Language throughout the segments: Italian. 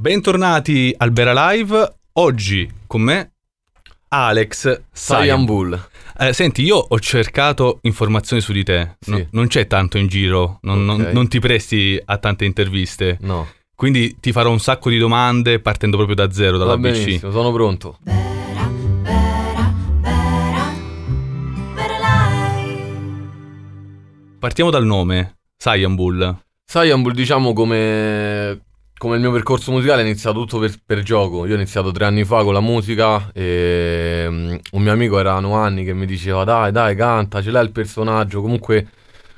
Bentornati al Bera Live. Oggi con me Alex Cyan Bull. Eh, senti, io ho cercato informazioni su di te. Sì. No- non c'è tanto in giro, non, non- Ok. non ti presti a tante interviste. No, Quindi ti farò un sacco di domande partendo proprio da zero, va dall'ABC. benissimo, sono pronto. Bera, bera, bera. Partiamo dal nome, Cyan Bull. Cyan Bull, diciamo come, come il mio percorso musicale è iniziato tutto per, per gioco. Io ho iniziato tre anni fa con la musica e mm, un mio amico erano anni che mi diceva dai, dai, canta, ce l'hai il personaggio. Comunque,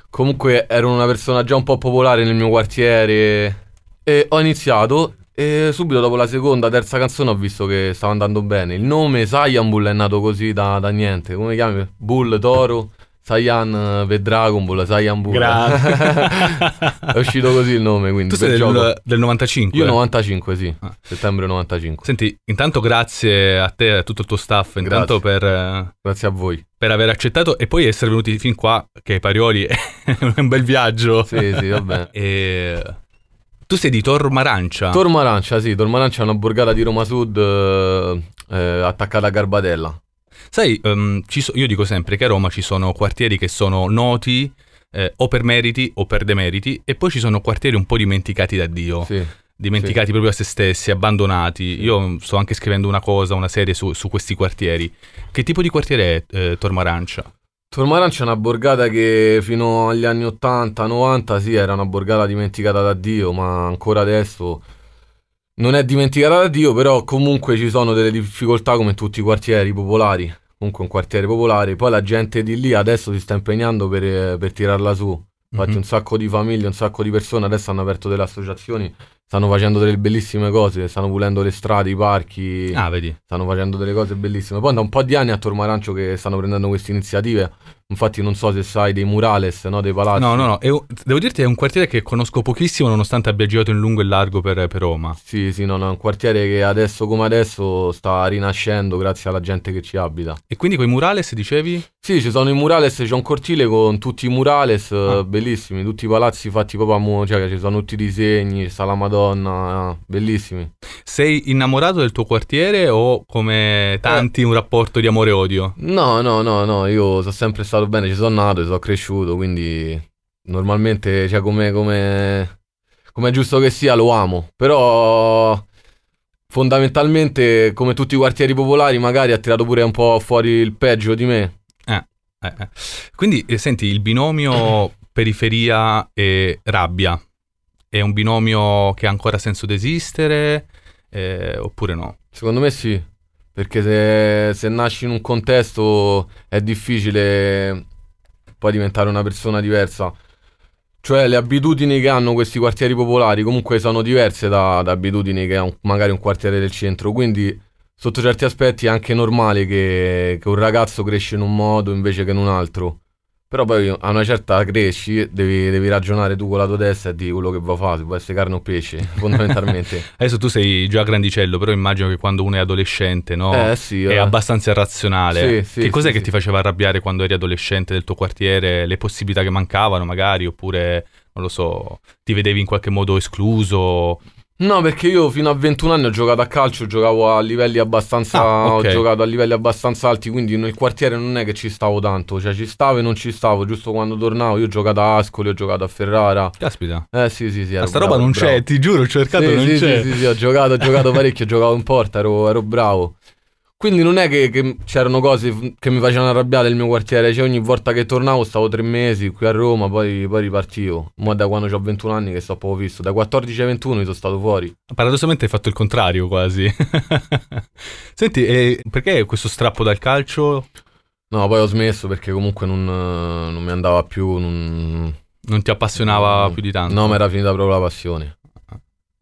comunque ero una persona già un po' popolare nel mio quartiere e ho iniziato e subito dopo la seconda, terza canzone ho visto che stava andando bene. Il nome Cyan Bull è nato così da, da niente. Come chiami? Bull, Toro, Cyan eh, per Dragon Ball, Cyan Bull. è uscito così il nome, quindi Tu sei del, del 95? Io 95, sì. Ah. Settembre 95. Senti, intanto grazie a te e a tutto il tuo staff, intanto per, eh, Grazie a voi. per aver accettato e poi essere venuti fin qua, che Parioli è un bel viaggio. Sì, sì, va bene. E... Tu sei di Tormarancia. Tormarancia, sì, Tormarancia è una borgata di Roma Sud eh, eh, attaccata a Garbatella. Sai, ci so- io dico sempre che a Roma ci sono quartieri che sono noti eh, o per meriti o per demeriti e poi ci sono quartieri un po' dimenticati da Dio, Sì. dimenticati proprio a se stessi, abbandonati. Io sto anche scrivendo una cosa, una serie su, su questi quartieri. Che tipo di quartiere è eh, Tormarancia? Tormarancia è una borgata che fino agli anni 80-90 sì, era una borgata dimenticata da Dio, ma ancora adesso non è dimenticata da Dio, però comunque ci sono delle difficoltà come in tutti i quartieri popolari. Comunque un quartiere popolare, poi la gente di lì adesso si sta impegnando per, eh, per tirarla su. Infatti Mhm. un sacco di famiglie, un sacco di persone adesso hanno aperto delle associazioni, stanno facendo delle bellissime cose, stanno pulendo le strade, i parchi, Ah, vedi. stanno facendo delle cose bellissime. Poi da un po' di anni a Tormarancio che stanno prendendo queste iniziative. Infatti non so se sai dei murales, no? Dei palazzi. No, no, no, è devo dirti è un quartiere che conosco pochissimo nonostante abbia girato in lungo e largo per, per Roma. Sì, sì, no, no, è un quartiere che adesso come adesso sta rinascendo grazie alla gente che ci abita. E quindi quei murales dicevi? Sì, ci sono i murales, c'è un cortile con tutti i murales Ah. bellissimi, tutti i palazzi fatti proprio a mu- cioè ci sono tutti i disegni, sta la Madonna, eh, bellissimi. Sei innamorato del tuo quartiere o come tanti un rapporto di amore e odio? No, no, no, no, io sono sempre stato bene, ci sono nato, ci sono cresciuto, quindi normalmente, cioè come, come, come è giusto che sia, lo amo. Però fondamentalmente, come tutti i quartieri popolari, magari ha tirato pure un po' fuori il peggio di me. Eh, eh. Quindi, eh, senti, il binomio periferia e rabbia è un binomio che ha ancora senso di esistere eh, oppure no? Secondo me sì, perché se, se nasci in un contesto è difficile poi diventare una persona diversa. Cioè le abitudini che hanno questi quartieri popolari comunque sono diverse da, da abitudini che ha un- magari un quartiere del centro, quindi sotto certi aspetti è anche normale che, che un ragazzo cresce in un modo invece che in un altro. Però poi a una certa cresci, devi, devi ragionare tu con la tua testa e di quello che va a fare, se vuoi essere carne o pesce, fondamentalmente. Adesso tu sei già grandicello, però immagino che quando uno è adolescente, no? Eh sì, È eh. abbastanza razionale. Sì, sì, che cos'è sì, che ti faceva arrabbiare quando eri adolescente del tuo quartiere? Le possibilità che mancavano, magari, oppure, non lo so, ti vedevi in qualche modo escluso? No, perché io fino a 21 anni ho giocato a calcio, giocavo a livelli abbastanza. Ah, ok. Ho giocato a livelli abbastanza alti, quindi nel quartiere non è che ci stavo tanto. Cioè, ci stavo e non ci stavo. Giusto quando tornavo, io ho giocato a Ascoli, ho giocato a Ferrara. Caspita. Eh sì, sì, sì. Ma sta roba non bravo. c'è, ti giuro, ho cercato, Sì, non sì, c'è. Sì, sì, sì, ho giocato, ho giocato parecchio, giocavo in porta, ero, ero bravo. Quindi non è che, che c'erano cose che mi facevano arrabbiare il mio quartiere. Cioè, ogni volta che tornavo stavo tre mesi qui a Roma, poi, poi ripartivo. Ma da quando ho 21 anni che sto poco visto. Da 14 ai 21 mi sono stato fuori. Paradossalmente hai fatto il contrario quasi. Senti, e perché questo strappo dal calcio No, poi ho smesso perché comunque non, eh, non mi andava più. Non... non ti appassionava Mm. più di tanto? No, mi era finita proprio la passione.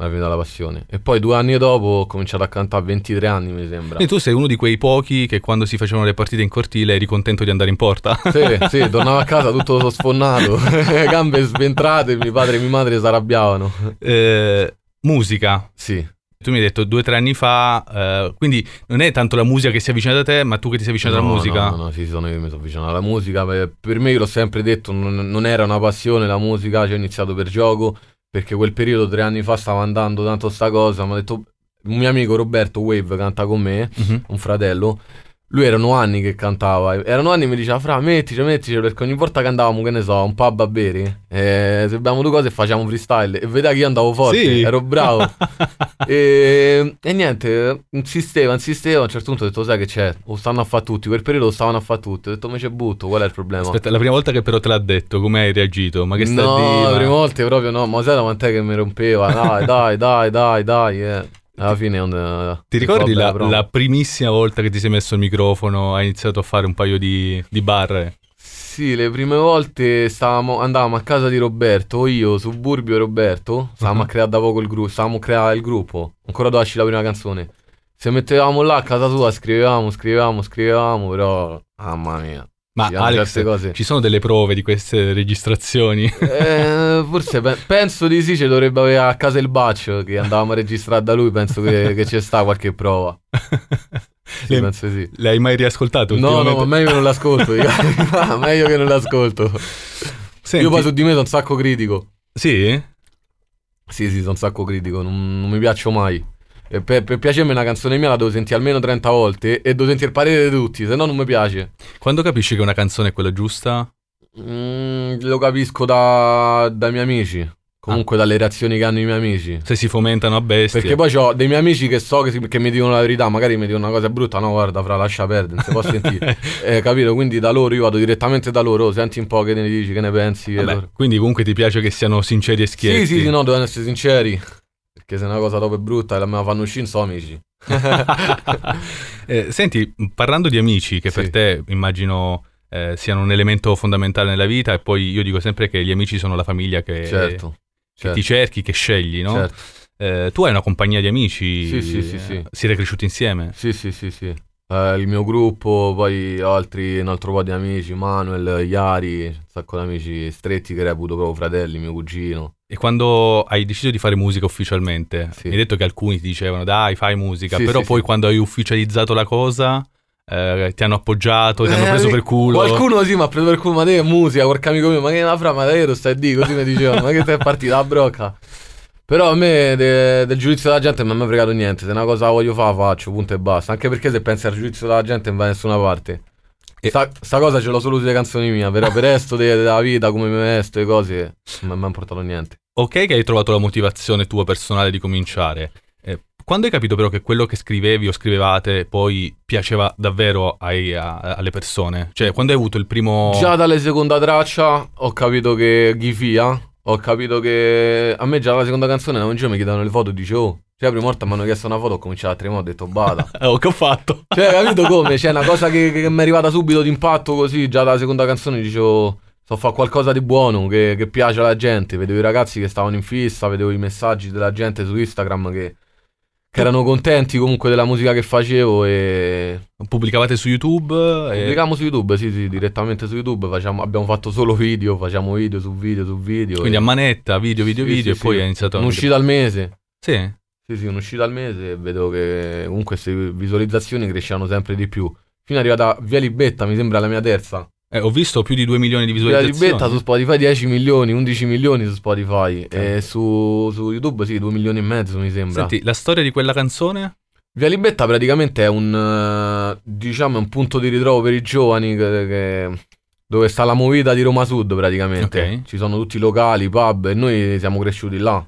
Mi era finita la passione. E poi due anni dopo ho cominciato a cantare a 23 anni, mi sembra. E tu sei uno di quei pochi che quando si facevano le partite in cortile eri contento di andare in porta. Sì, sì, tornavo a casa tutto sfonnato, gambe sventrate, mio padre e mia madre si arrabbiavano. Eh, musica. Sì, Tu mi hai detto due o tre anni fa, eh, quindi non è tanto la musica che si avvicina da te, ma tu che ti sei avvicinato no, alla musica. No, no, sì, sono io che mi sono avvicinato alla musica. Per, me, io l'ho sempre detto, non, non era una passione la musica, cioè ho iniziato per gioco. Perché quel periodo, tre anni fa, stava andando tanto sta cosa, mi ha detto, un mio amico Roberto Wave canta con me, Mhm. un fratello, lui erano anni che cantava, erano anni che mi diceva, fra, mettici, mettici, perché ogni volta che andavamo, che ne so, un pub a bere, eh, se abbiamo due cose facciamo freestyle, e vedeva che io andavo forte, Sì. ero bravo. E, e niente, insisteva, insisteva. A un certo punto ho detto: Sai che c'è? Lo stanno a fare tutti. Quel periodo lo stavano a fare tutti. Ho detto: Ma c'è butto, qual è il problema? Aspetta, la prima volta che però te l'ha detto, come hai reagito? Ma che sta no, a dire? le Ma- prime volte proprio no. Ma sai da quant'è che mi rompeva? Dai, dai, dai, dai, dai. eh. Alla fine non. Ti ricordi la, la primissima volta che ti sei messo il microfono, hai iniziato a fare un paio di, di barre? Sì, le prime volte stavamo, andavamo a casa di Roberto, io, Suburbio e Roberto, stavamo Mhm. a creare da poco il gruppo, stavamo a creare il gruppo, ancora doveva uscire la prima canzone. Se mettevamo là a casa sua, scrivevamo, scrivevamo, scrivevamo, però, mamma mia. Ma Alex, cose. ci sono delle prove di queste registrazioni? Eh, forse pe- penso di sì, ci dovrebbe avere a casa il Baccio, che andavamo a registrare da lui, penso che, che ci sta qualche prova. Sì, Le- penso sì. L'hai mai riascoltato? No, no, ma meglio che non l'ascolto, dico. meglio che non l'ascolto. Senti, Io poi su di me sono un sacco critico. Sì? Sì, sì, sono un sacco critico, non, non mi piaccio mai. E per, per piacermi una canzone mia la devo sentire almeno 30 volte e devo sentire il parere di tutti, se no non mi piace. Quando capisci che una canzone è quella giusta? Mm, lo capisco da- dai miei amici, comunque dalle reazioni che hanno i miei amici. Se si fomentano a bestia. Perché poi ho dei miei amici che so che, si- che mi dicono la verità, magari mi dicono una cosa brutta, no guarda fra lascia perdere, non si può sentire. Eh, capito? Quindi da loro io vado direttamente da loro, "Oh, senti un po' che ne dici, che ne pensi. Vabbè, loro- quindi comunque ti piace che siano sinceri e schietti. Sì, sì, sì, no, devono essere sinceri. Perché se una cosa dopo è brutta e me la fanno uscire, so amici. Eh, senti, parlando di amici, che per Sì. te immagino eh, siano un elemento fondamentale nella vita, e poi io dico sempre che gli amici sono la famiglia che, certo. che certo, ti cerchi, che scegli, no? certo. Eh, tu hai una compagnia di amici, Sì, sì, sì, eh, sì. siete cresciuti insieme. Sì, sì, sì, sì. Eh, il mio gruppo, poi altri, un altro po' di amici, Manuel, Iari, un sacco di amici stretti che reputo proprio fratelli, mio cugino. E quando hai deciso di fare musica ufficialmente, Sì. mi hai detto che alcuni ti dicevano dai, fai musica, Sì, però sì, poi quando hai ufficializzato la cosa, eh, ti hanno appoggiato, ti hanno Eh, preso per culo. Qualcuno sì mi ha preso per culo, ma te è musica, qualche amico mio, ma che la fra, ma te lo stai a dire, così mi dicevano, ma che te è partita la brocca. Però a me de- del giudizio della gente non mi ha fregato niente, se una cosa la voglio fare, faccio, punto e basta. Anche perché se pensi al giudizio della gente non va da nessuna parte. E- Sta, sta cosa ce l'ho solo sulle canzoni mie, però per il resto de- della vita, come mi vesto, le cose, non mi ha portato niente. Ok che hai trovato la motivazione tua personale di cominciare. Eh, quando hai capito però che quello che scrivevi o scrivevate poi piaceva davvero ai- a- alle persone? Cioè, quando hai avuto il primo... Già dalle seconda traccia ho capito che Ghifia, ho capito che a me già la seconda canzone da un giorno mi chiedono le foto e dicevo, oh, cioè la prima volta mi hanno chiesto una foto ho cominciato a tremare, ho detto bada. Oh, che ho fatto? cioè capito come? C'è una cosa che, che mi è arrivata subito d'impatto così, già dalla seconda canzone dicevo, sto a fare qualcosa di buono, che, che piace alla gente, vedevo i ragazzi che stavano in fissa, vedevo i messaggi della gente su Instagram che, che erano contenti comunque della musica che facevo e Pubblicavate su YouTube? E... Pubblicavamo su YouTube, sì, sì, direttamente su YouTube. Facciamo, abbiamo fatto solo video, facciamo video su video su video. Quindi e- a manetta, video, video, Sì, video sì, e poi sì. hai iniziato... Un'uscita al mese. Sì? Sì, sì, un'uscita al mese e vedo che comunque queste visualizzazioni crescevano sempre di più. Fino ad arrivata Via Libetta, mi sembra la mia terza. Eh, ho visto più di 2 milioni di Via visualizzazioni. Libetta su Spotify 10 milioni, 11 milioni su Spotify. E su, su YouTube sì, 2 milioni e mezzo mi sembra. Senti, la storia di quella canzone? Via Libetta praticamente è un, eh, diciamo, un punto di ritrovo per i giovani che- che- dove sta la movida di Roma Sud praticamente. Ok. Ci sono tutti i locali, pub e noi siamo cresciuti là.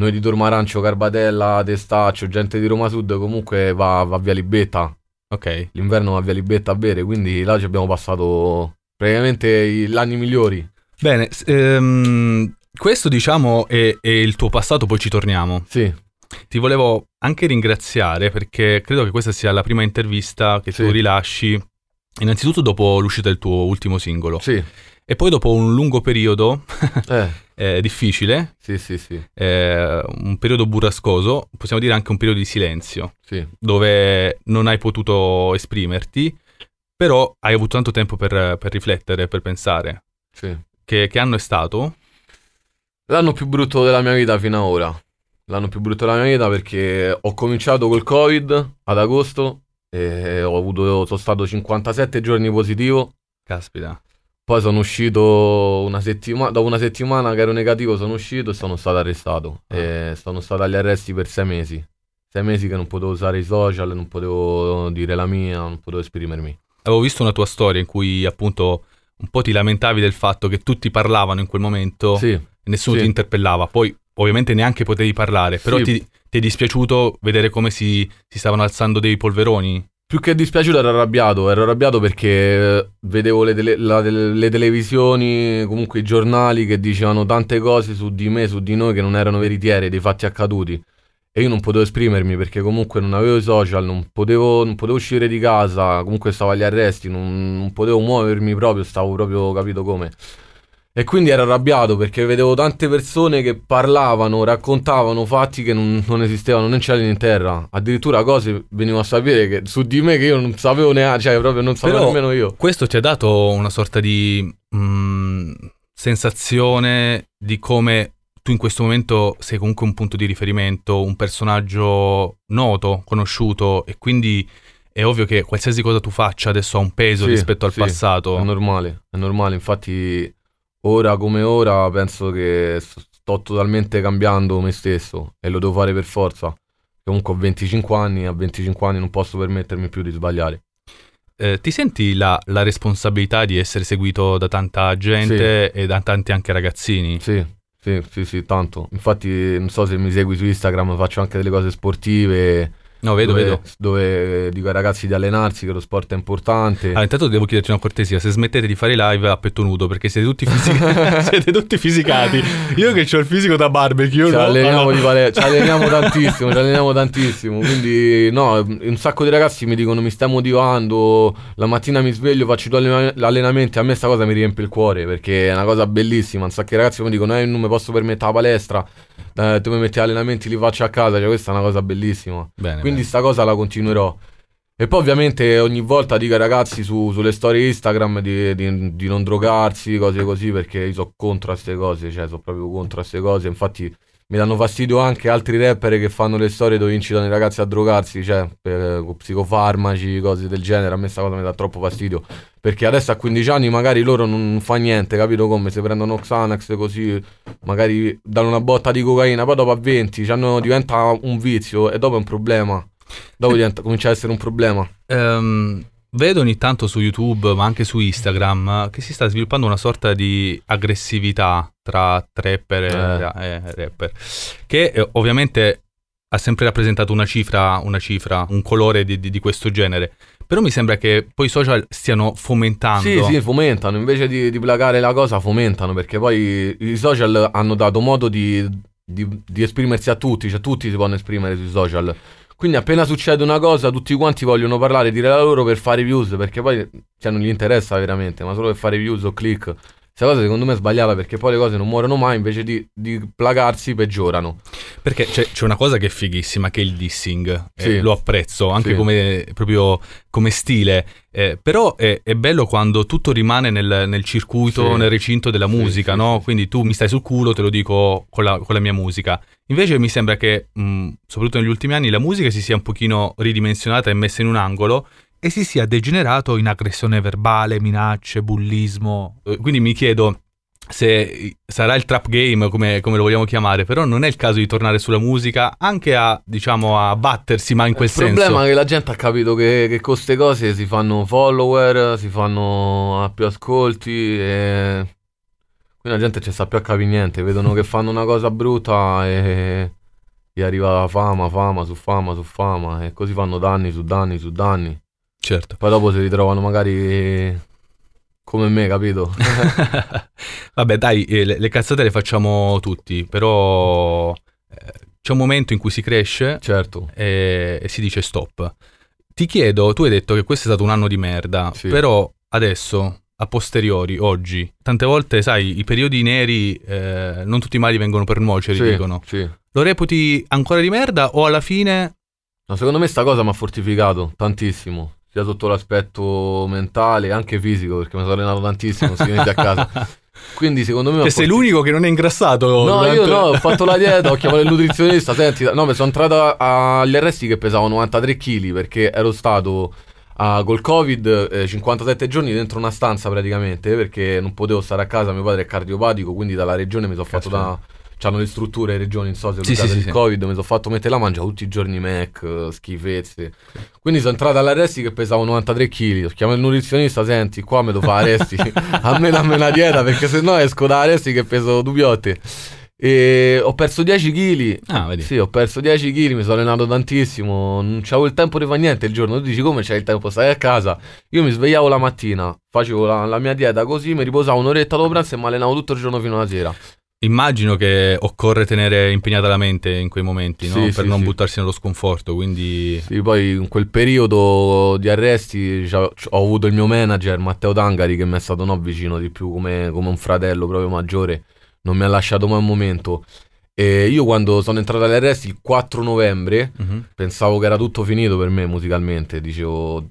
Noi di Tormarancio, Carbatella, Testaccio, gente di Roma Sud comunque va, va a Via Libetta. Ok. L'inverno va Via Libetta a bere, quindi là ci abbiamo passato praticamente gli anni migliori. Bene, ehm, questo diciamo è, è il tuo passato, poi ci torniamo. Sì, Ti volevo anche ringraziare perché credo che questa sia la prima intervista che Sì. tu rilasci, innanzitutto dopo l'uscita del tuo ultimo singolo sì, e poi dopo un lungo periodo eh, eh, difficile, sì, sì, sì, eh, un periodo burrascoso, possiamo dire anche un periodo di silenzio, dove non hai potuto esprimerti, però hai avuto tanto tempo per, per riflettere, per pensare. sì. Che, che anno è stato? L'anno più brutto della mia vita fino ad ora. L'anno più brutto della mia vita perché ho cominciato col Covid ad agosto e ho avuto, sono stato 57 giorni positivo. Caspita. Poi sono uscito una settimana, dopo una settimana che ero negativo sono uscito e sono stato arrestato. Ah. E sono stato agli arresti per sei mesi. Sei mesi che non potevo usare i social, non potevo dire la mia, non potevo esprimermi. Avevo visto una tua storia in cui appunto un po' ti lamentavi del fatto che tutti parlavano in quel momento Sì, e nessuno sì. ti interpellava. Poi ovviamente neanche potevi parlare, però Sì. ti, ti è dispiaciuto vedere come si, si stavano alzando dei polveroni? Più che dispiaciuto ero arrabbiato, ero arrabbiato perché eh, vedevo le, tele- la- le televisioni, comunque i giornali che dicevano tante cose su di me, su di noi che non erano veritiere, dei fatti accaduti. E io non potevo esprimermi perché comunque non avevo i social, non potevo, non potevo uscire di casa, comunque stavo agli arresti, non, non potevo muovermi proprio, stavo proprio capito come. E quindi ero arrabbiato perché vedevo tante persone che parlavano, raccontavano fatti che non, non esistevano né in cielo né in terra. Addirittura cose venivo a sapere che, su di me che io non sapevo neanche, cioè proprio non sapevo Però- nemmeno io. Questo ti ha dato una sorta di mm, sensazione di come tu in questo momento sei comunque un punto di riferimento, un personaggio noto, conosciuto e quindi è ovvio che qualsiasi cosa tu faccia adesso ha un peso Sì, rispetto al sì, passato. È normale, è normale. Infatti, ora come ora, penso che sto totalmente cambiando me stesso e lo devo fare per forza. Comunque ho 25 anni, a 25 anni non posso permettermi più di sbagliare. Eh, ti senti la, la responsabilità di essere seguito da tanta gente e da tanti anche ragazzini? Sì, sì, sì, sì, tanto. Infatti, non so se mi segui su Instagram, faccio anche delle cose sportive. No, vedo, dove, vedo. Dove dico ai ragazzi di allenarsi, che lo sport è importante. Allora, intanto devo chiederti una cortesia, se smettete di fare live a petto nudo, perché siete tutti, fisic- siete tutti fisicati. Io che ho il fisico da barbecue, Ci no? alleniamo, No, pale- ci alleniamo tantissimo, ci alleniamo tantissimo. Quindi, no, un sacco di ragazzi mi dicono mi stai motivando. La mattina mi sveglio, faccio allena- allenamenti. A me sta cosa mi riempie il cuore perché è una cosa bellissima. Un sacco di ragazzi mi dicono: eh, non mi posso permettere la palestra. Eh, tu mi metti allenamenti, li faccio a casa. Cioè, questa è una cosa bellissima. Bene, Quindi, bene. sta cosa la continuerò. E poi, ovviamente, ogni volta dico ai ragazzi su- sulle storie Instagram di, di- di non drogarsi, cose così, perché io sono contro a queste cose. Cioè, sono proprio contro a queste cose. Infatti. Mi danno fastidio anche altri rapper che fanno le storie dove incitano i ragazzi a drogarsi, cioè per, con psicofarmaci, cose del genere. A me sta cosa mi dà troppo fastidio. Perché adesso a 15 anni magari loro non fa niente, capito come? Se prendono Xanax così, magari danno una botta di cocaina, poi dopo a 20 c'hanno- diventa un vizio e dopo è un problema. Dopo diventa- comincia a essere un problema. Ehm, vedo ogni tanto su YouTube, ma anche su Instagram, eh, che si sta sviluppando una sorta di aggressività tra trapper e, Eh. e rapper, che eh, ovviamente ha sempre rappresentato una cifra, una cifra, un colore di, di- di questo genere. Però mi sembra che poi i social stiano fomentando. Sì, sì, fomentano, invece di, di placare la cosa, fomentano, perché poi i social hanno dato modo di, di- di esprimersi a tutti, cioè tutti si possono esprimere sui social. Quindi appena succede una cosa, tutti quanti vogliono parlare, dire la loro per fare views, perché poi cioè, non gli interessa veramente, ma solo per fare views o click. Questa cosa secondo me è sbagliata perché poi le cose non muoiono mai, invece di, di placarsi peggiorano. Perché c'è, c'è una cosa che è fighissima, che è il dissing. e Sì. lo apprezzo anche Sì. come, proprio come stile. eh, però è, è bello quando tutto rimane nel, nel circuito, Sì. nel recinto della musica, no? Quindi tu mi stai sul culo, te lo dico con la, con la mia musica. Invece mi sembra che, mh, soprattutto negli ultimi anni, la musica si sia un pochino ridimensionata e messa in un angolo e si sia degenerato in aggressione verbale, minacce, bullismo. Eh, Quindi mi chiedo se sarà il trap game come, come lo vogliamo chiamare, però non è il caso di tornare sulla musica anche a, diciamo, a battersi, ma in quel Il problema senso. è che la gente ha capito che, che con queste cose si fanno follower, si fanno a più ascolti e quindi la gente ci sta più a capire niente, vedono che fanno una cosa brutta e gli arriva fama, fama su fama su fama e così fanno danni su danni su danni. Certo. Poi dopo si ritrovano magari come me, capito? Vabbè, dai, eh, le, le cazzate le facciamo tutti, però eh, c'è un momento in cui si cresce certo. e, e si dice stop. Ti chiedo, tu hai detto che questo è stato un anno di merda, Sì. però adesso, a posteriori, oggi, tante volte, sai, i periodi neri, eh, non tutti i mali vengono per nuocere, Sì, dicono. sì. Lo reputi ancora di merda o alla fine... No, secondo me sta cosa mi ha fortificato tantissimo, sia sotto l'aspetto mentale, anche fisico, perché mi sono allenato tantissimo, si a casa. Quindi secondo me... Che sei forti- l'unico che non è ingrassato. No, durante- io no, ho fatto la dieta, ho chiamato il nutrizionista, senti, no, mi sono entrato agli arresti che pesavo 93 kg perché ero stato Ah, col Covid, eh, 57 giorni dentro una stanza praticamente, perché non potevo stare a casa, mio padre è cardiopatico, quindi dalla regione mi sono fatto da... C'hanno le strutture le regioni, non so se Sì, sì, il sì. Covid, mi sono fatto mettere la mangia tutti i giorni Mac, eh, schifezze. Quindi sono entrato all'arresti che pesavo 93 kg. Ho chiamato il nutrizionista, senti, qua mi devo fare arresti. a me dammi una dieta perché sennò esco da arresti che peso due piotte. E ho perso 10 kg. Ah, vedi. Sì, ho perso 10 kg, mi sono allenato tantissimo. Non c'avevo il tempo di fare niente il giorno. Tu dici come c'hai il tempo? Stai a casa. Io mi svegliavo la mattina, facevo la, la mia dieta così, mi riposavo un'oretta dopo pranzo e mi allenavo tutto il giorno fino alla sera. Immagino che occorre tenere impegnata la mente in quei momenti, no? Sì, per sì, non sì. buttarsi nello sconforto, quindi... Sì, poi in quel periodo di arresti ho avuto il mio manager Matteo Tangari che mi è stato no, vicino di più come, come un fratello proprio maggiore, non mi ha lasciato mai un momento. E io quando sono entrato agli arresti il 4 novembre Mhm. pensavo che era tutto finito per me musicalmente, dicevo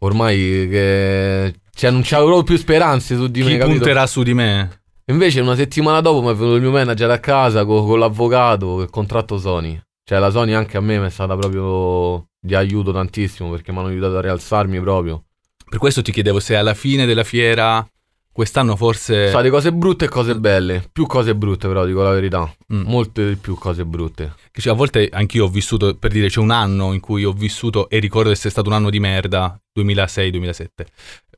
ormai che cioè non c'avevo proprio più speranze su di me, Chi capito? punterà su di me? Invece una settimana dopo mi è venuto il mio manager a casa co- con, l'avvocato, il contratto Sony. Cioè la Sony anche a me mi è stata proprio di aiuto tantissimo perché mi hanno aiutato a rialzarmi proprio. Per questo ti chiedevo se alla fine della fiera, quest'anno forse... State cose brutte e cose belle. Più cose brutte però, dico la verità. Mm. Molte di più cose brutte. Cioè, a volte anch'io ho vissuto, per dire, c'è un anno in cui ho vissuto e ricordo essere stato un anno di merda, 2006-2007,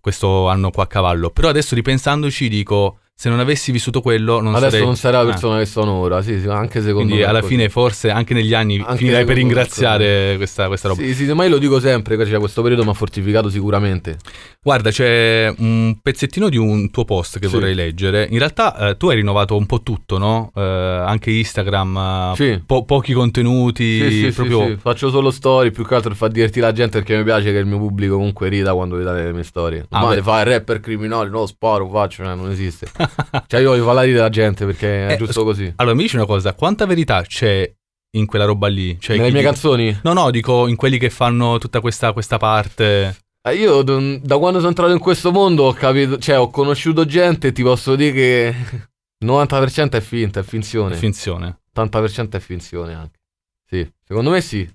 questo anno qua a cavallo. Però adesso ripensandoci dico, se non avessi vissuto quello non Adesso sarei... non sarei la Ah, persona che sono ora, sì, sì, anche secondo Quindi me. alla fine forse anche negli anni Anche finirai per me ringraziare questa, questa roba. Sì, sì, ma io lo dico sempre, cioè, questo periodo mi ha fortificato sicuramente. Guarda, c'è un pezzettino di un tuo post che Sì. vorrei leggere. In realtà eh, tu hai rinnovato un po' tutto, no? Eh, anche Instagram, eh, Sì. po- pochi contenuti, Sì, sì, sì, proprio... sì, faccio solo storie, più che altro per far divertire la gente perché mi piace che il mio pubblico comunque rida quando vede le mie storie. Ah, Ma fa il rapper criminale, no, sparo, faccio, cioè, non esiste. cioè io voglio far la ride la gente perché è Eh, giusto così. Allora, mi dici una cosa, quanta verità c'è in quella roba lì? Cioè, Nelle mie dice- canzoni? No, no, dico in quelli che fanno tutta questa, questa parte. Eh, io da quando sono entrato in questo mondo ho capito, cioè ho conosciuto gente e ti posso dire che 90% è finta, è finzione. Finzione. 80% è finzione anche. Sì, secondo me sì.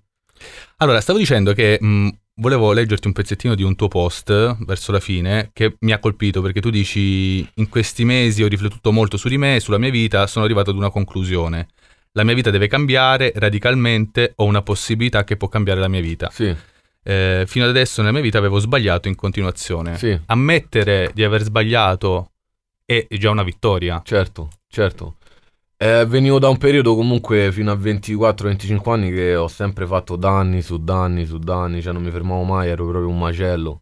Allora, stavo dicendo che mh, volevo leggerti un pezzettino di un tuo post verso la fine che mi ha colpito perché tu dici in questi mesi ho riflettuto molto su di me, sulla mia vita, sono arrivato ad una conclusione. La mia vita deve cambiare radicalmente, ho una possibilità che può cambiare la mia vita. Sì, Eh, fino ad adesso nella mia vita avevo sbagliato in continuazione. sì, Ammettere di aver sbagliato è già una vittoria. certo, certo. Eh, venivo da un periodo comunque fino a 24-25 anni che ho sempre fatto danni su danni su danni, cioè non mi fermavo mai, ero proprio un macello.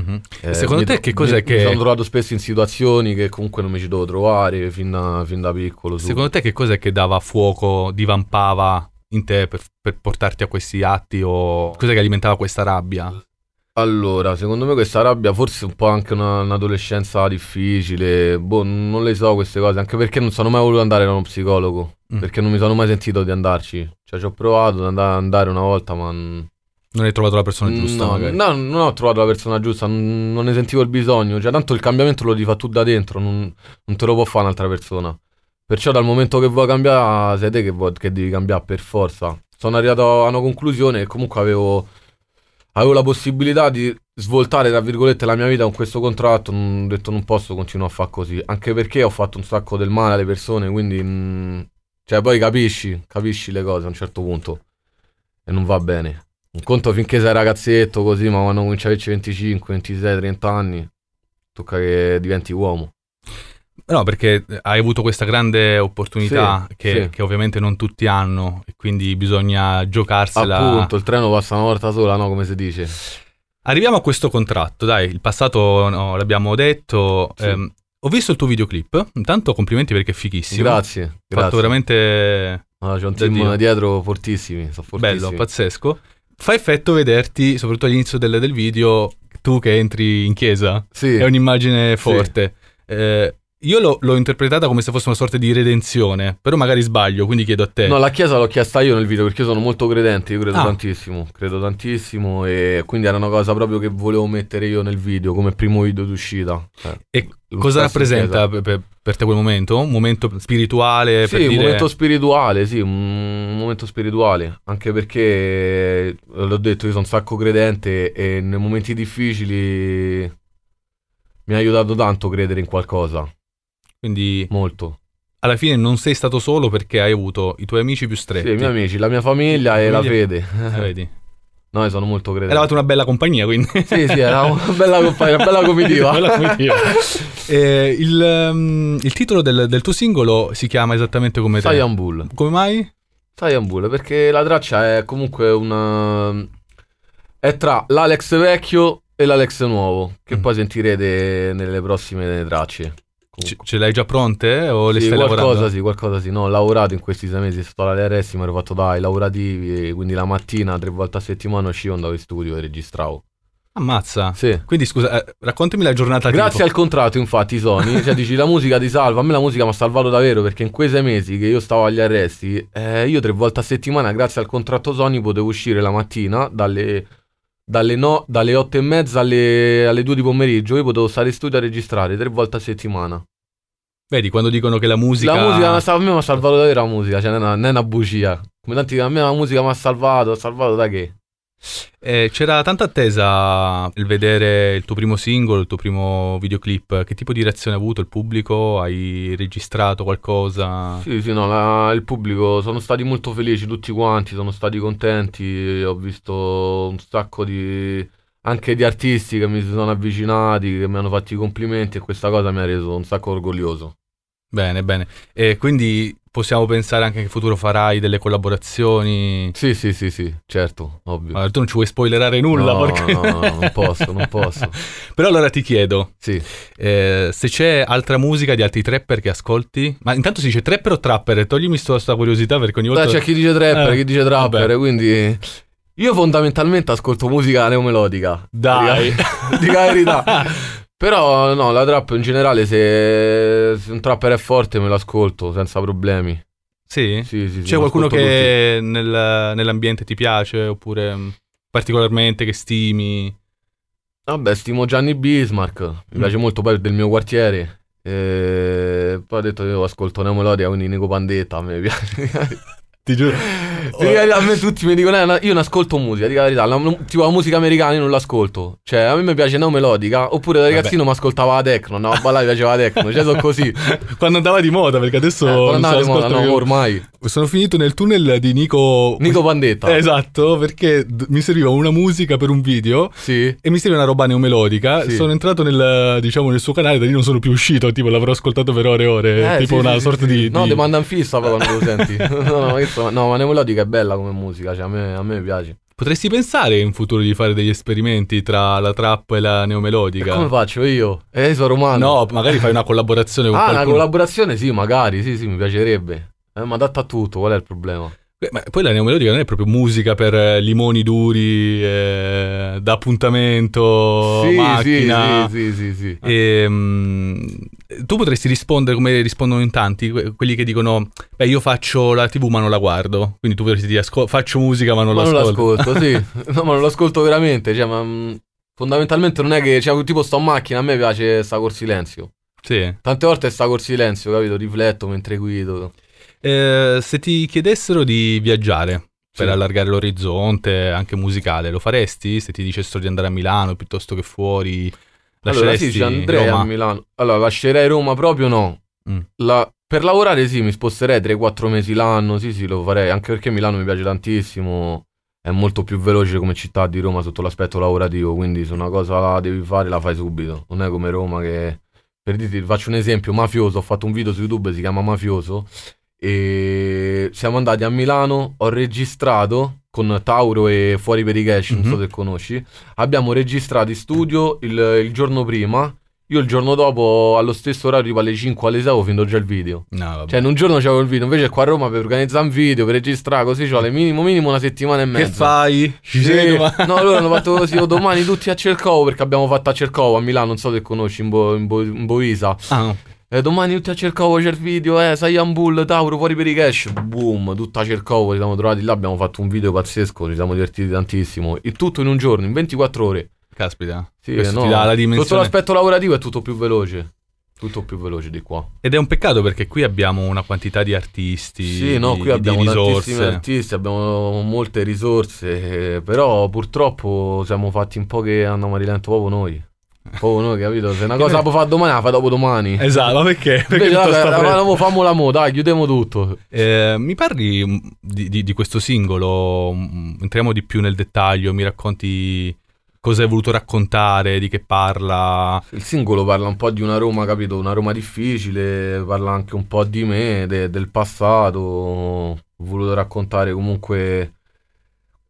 Mhm. Eh, Secondo mi te che cos'è mi- che- Mi sono trovato spesso in situazioni che comunque non mi ci dovevo trovare fin da, fin da piccolo. su. Secondo te che cos'è che dava fuoco, divampava in te per, per portarti a questi atti o cos'è che alimentava questa rabbia? Allora, secondo me questa rabbia forse è un po' anche una- un'adolescenza difficile, boh, non le so queste cose, anche perché non sono mai voluto andare da uno psicologo, Mm. perché non mi sono mai sentito di andarci. Cioè, ci ho provato ad andare, andare una volta, ma... n- Non hai trovato la persona giusta no, magari. no, non ho trovato la persona giusta, non, non ne sentivo il bisogno. Cioè, tanto il cambiamento lo devi fare tu da dentro, non, non te lo può fare un'altra persona. Perciò dal momento che vuoi cambiare, sei te che, vuoi- che devi cambiare per forza. Sono arrivato a una conclusione che comunque avevo, avevo la possibilità di svoltare, tra virgolette, la mia vita con questo contratto. Ho detto non posso continuare a fare così. Anche perché ho fatto un sacco del male alle persone, quindi... mm, cioè, poi capisci, capisci le cose a un certo punto. E non va bene. Un conto finché sei ragazzetto così, ma quando cominci a averci 25, 26, 30 anni, tocca che diventi uomo. No, perché hai avuto questa grande opportunità Sì, che, sì. che ovviamente non tutti hanno e quindi bisogna giocarsela. Appunto, il treno passa una volta sola, no? Come si dice. Arriviamo a questo contratto, dai, il passato no, l'abbiamo detto. Sì. Ehm, ho visto il tuo videoclip, intanto complimenti perché è fighissimo. Grazie, Fatto grazie. veramente Ah, c'è un team Dio. dietro fortissimi, sono fortissimi. bello, pazzesco. Fa effetto vederti, soprattutto all'inizio del, del video, tu che entri in chiesa. Sì, È un'immagine forte. Eh, io l'ho, l'ho interpretata come se fosse una sorta di redenzione, però magari sbaglio, quindi chiedo a te. No, la chiesa l'ho chiesta io nel video perché io sono molto credente, io credo Ah. tantissimo, credo tantissimo e quindi era una cosa proprio che volevo mettere io nel video come primo video d'uscita. Eh, e lo cosa rappresenta per, per- te quel momento? Un momento spirituale? Sì, un dire... momento spirituale, sì, un momento spirituale, anche perché eh, l'ho detto, io sono un sacco credente e nei momenti difficili mi ha aiutato tanto credere in qualcosa, Quindi molto. alla fine non sei stato solo perché hai avuto i tuoi amici più Sì, stretti. i miei amici, la mia famiglia e la fede. Eh, vedi? No, sono molto credente. Eravate una bella compagnia, quindi. Sì, sì, era una bella compagnia, una bella comitiva. Bella comitiva. Eh, il, ehm, il titolo del, del tuo singolo si chiama esattamente come te. Cyan Bull. Come mai? Cyan Bull, perché la traccia è comunque una... è tra l'Alex vecchio e l'Alex nuovo, che Mm. poi sentirete nelle prossime tracce. Ce, Comunque. ce l'hai già pronte eh, o le Sì, stai qualcosa lavorando? sì, qualcosa sì. No, ho lavorato in questi sei mesi, sto alle RS, mi ero fatto dai lavorativi, quindi la mattina, tre volte a settimana uscivo, andavo in studio e registravo. Ammazza. Sì. Quindi scusa, eh, raccontami la giornata Grazie tipo. al contratto, infatti, Sony, cioè dici la musica ti salva. A me la musica mi ha salvato davvero perché in quei sei mesi che io stavo agli arresti, eh, io tre volte a settimana, grazie al contratto Sony, potevo uscire la mattina dalle, dalle, no- dalle otto e mezza alle, alle due di pomeriggio. Io potevo stare in studio a registrare tre volte a settimana. Vedi, quando dicono che la musica... La musica a me mi ha salvato davvero la musica, cioè non è una, non è una bugia. Come tanti dicono, a me la musica mi ha salvato, ha salvato da che? Eh, c'era tanta attesa il vedere il tuo primo singolo, il tuo primo videoclip. Che tipo di reazione ha avuto il pubblico? Hai registrato qualcosa? Sì, sì, no, la- il pubblico sono stati molto felici, tutti quanti, sono stati contenti. Ho visto un sacco di anche di artisti che mi si sono avvicinati, che mi hanno fatto i complimenti e questa cosa mi ha reso un sacco orgoglioso. Bene, bene. E quindi possiamo pensare anche che in futuro farai delle collaborazioni. Sì, sì, sì, sì, certo, ovvio. Allora, tu non ci vuoi spoilerare nulla, no, porca- no, no, non posso, non posso. Però allora ti chiedo, Sì. eh, se c'è altra musica di altri trapper che ascolti? Ma intanto si dice trapper o trapper? Toglimi questa curiosità perché ogni volta... Dai, c'è chi dice trapper, Eh, chi dice trapper, vabbè. quindi io fondamentalmente ascolto musica neomelodica. Dai. Dico la verità. Però no, la trap in generale se, se un trapper è forte me l'ascolto senza problemi. Sì? Sì, sì, sì, C'è qualcuno che nel- nell'ambiente ti piace oppure mh, particolarmente che stimi? Vabbè, stimo Gianni Bismarck, mi Mm. piace molto poi del mio quartiere. E poi ho detto io ascolto neomelodica, quindi Nico Pandetta, a me piace. Ti giuro. A me tutti mi dicono, "Eh, no, io non ascolto musica, dico la verità, la- tipo la musica americana io non l'ascolto. Cioè, a me mi piace neomelodica, oppure da ragazzino mi ascoltava la techno, no, a ballare mi piaceva la techno, cioè sono così. Quando andava di moda, perché adesso Eh, quando non so, di moda, no, ormai. Sono finito nel tunnel di Nico... Nico Pandetta. Esatto, perché d- mi serviva una musica per un video Sì. e mi serviva una roba neomelodica. Sì. Sono entrato nel, diciamo, nel suo canale, da lì non sono più uscito, tipo l'avrò ascoltato per ore e ore, Eh, tipo sì, una sorta di... sì. No, di- ti manda in fissa poi quando lo senti. no, no, ma, no, ma neomelodica è bella come musica, cioè a me, a me piace. Potresti pensare in futuro di fare degli esperimenti tra la trap e la E neomelodica? come faccio io? Eh, sono romano. No, magari fai una collaborazione con Ah, una qualcuno. collaborazione? Sì, magari, sì, sì, mi piacerebbe. Eh, ma adatta a tutto, qual è il problema? Beh, Ma poi la neomelodica non è proprio musica per eh, limoni duri, eh, da appuntamento, sì, macchina. sì, sì, sì, sì. E, mm, tu potresti rispondere come rispondono in tanti, que- quelli che dicono: Beh, io faccio la TV ma non la guardo. Quindi tu potresti dire: "Ascol- Faccio musica ma non ma non l'ascolto. l'ascolto, sì. No, ma non l'ascolto veramente, cioè, ma mm, fondamentalmente non è che, cioè, tipo sto in macchina, a me piace sta col silenzio. Sì. Tante volte sta col silenzio, capito? Rifletto mentre guido. Eh, se ti chiedessero di viaggiare per Sì. allargare l'orizzonte, anche musicale, lo faresti? Se ti dicessero di andare a Milano piuttosto che fuori, Allora sì, ci andrei Roma? a Milano. Allora, lascerei Roma proprio no. Mm. La- per lavorare sì, mi sposterei 3-4 mesi l'anno, sì sì, lo farei, anche perché Milano mi piace tantissimo, è molto più veloce come città di Roma sotto l'aspetto lavorativo, quindi se una cosa la devi fare la fai subito, non è come Roma che... Per dirti, faccio un esempio, Mafioso, ho fatto un video su YouTube, si chiama Mafioso, e siamo andati a Milano, ho registrato con Tauro e Fuori per i Cash, non so Mhm. se conosci, abbiamo registrato in studio il, il giorno prima, io il giorno dopo allo stesso orario, tipo alle 5 alle 6, avevo finito già il video. No, vabbè. Cioè, in un giorno c'avevo il video, invece qua a Roma per organizzare un video, per registrare così, ci vuole minimo, minimo una settimana e che mezza. fai? Ci Sì. No, loro hanno fatto così, oh, domani tutti a Cercovo, perché abbiamo fatto a Cercovo, a Milano, non so se conosci, in, Bo- in Bo- in Boisa. Ah, Eh, domani tutti a Cercovo c'è il video, eh, Saiyan Bull, Tauro, fuori per i cash. Boom, tutta a Cercovo, ci siamo trovati là, abbiamo fatto un video pazzesco, ci siamo divertiti tantissimo. Il tutto in un giorno, in 24 ore. Caspita. Sì, no, la Sotto dimensione. l'aspetto lavorativo è tutto più veloce. Tutto più veloce di qua. Ed è un peccato perché qui abbiamo una quantità di artisti. Sì, no, di- qui abbiamo di tantissimi artisti, abbiamo molte risorse, però purtroppo siamo fatti un po' che andiamo a rilento proprio noi. Proprio noi, capito? Se una cosa la può fare domani, la fa dopodomani. Esatto, ma perché? Perché Invece, dai, sta fammola mo, dai, chiudiamo tutto. Eh, mi parli mm, di, di- di questo singolo? Mm, Entriamo di più nel dettaglio, mi racconti cosa hai voluto raccontare, di che parla. Il singolo parla un po' di una Roma, capito? Una Roma difficile, parla anche un po' di me, de- del passato. Ho voluto raccontare comunque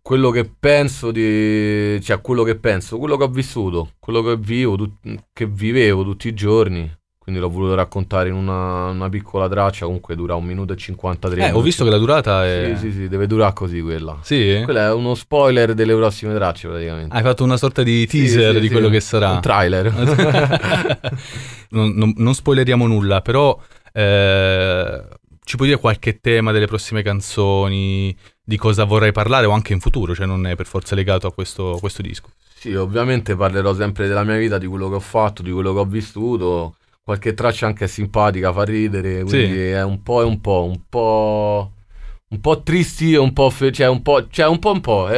quello che penso di... cioè quello che penso, quello che ho vissuto, quello che vivo, tut- che vivevo tutti i giorni. Quindi l'ho voluto raccontare in una, una piccola traccia, comunque dura un minuto e 53 Eh, ho visto che la durata è... Sì, sì, sì, deve durare così quella. Sì? Quello è uno spoiler delle prossime tracce praticamente. Hai fatto una sorta di teaser sì, di sì, quello che sarà. Un trailer. non, non- non spoileriamo nulla, però eh, ci puoi dire qualche tema delle prossime canzoni, di cosa vorrai parlare o anche in futuro, cioè non è per forza legato a questo, questo disco. Sì, ovviamente parlerò sempre della mia vita, di quello che ho fatto, di quello che ho vissuto. Qualche traccia anche simpatica, fa ridere, quindi Sì. è un po' e un po', un po'... Un po' tristi e un po'... fe- cioè un po'... Cioè un po' un po'.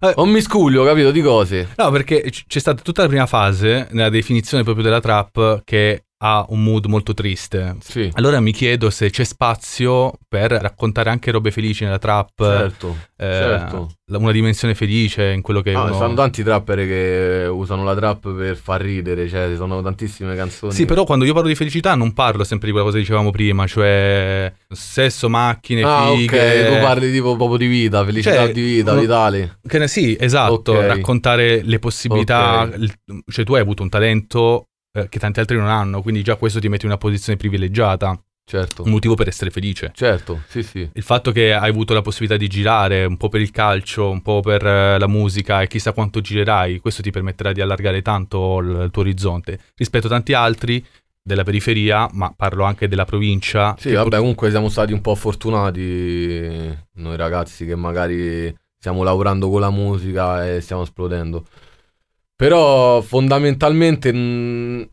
Eh... Un miscuglio, capito, di cose. No, perché c- c'è stata tutta la prima fase, nella definizione proprio della trap, che ha un mood molto triste. Sì, Allora mi chiedo se c'è spazio per raccontare anche robe felici nella trap, certo. eh, certo. una dimensione felice in quello che Ah, uno... Sono tanti trapper che usano la trap per far ridere, cioè ci sono tantissime canzoni. Sì, però quando io parlo di felicità non parlo sempre di quella cosa che dicevamo prima, cioè sesso, macchine, Ah, fighe. ok, tu parli tipo proprio di vita, felicità Cioè, di vita, uno- vitale. Che ne- sì, esatto, Ok. raccontare le possibilità, Ok. il- cioè tu hai avuto un talento eh, che tanti altri non hanno, quindi già questo ti mette in una posizione privilegiata, Certo, un motivo per essere felice. certo, sì, sì. Il fatto che hai avuto la possibilità di girare un po' per il calcio, un po' per eh, la musica e chissà quanto girerai, questo ti permetterà di allargare tanto il, tuo orizzonte rispetto a tanti altri della periferia, ma parlo anche della provincia. Sì, vabbè, pur- comunque siamo stati un po' fortunati noi ragazzi che magari stiamo lavorando con la musica e stiamo esplodendo. Però fondamentalmente, mh,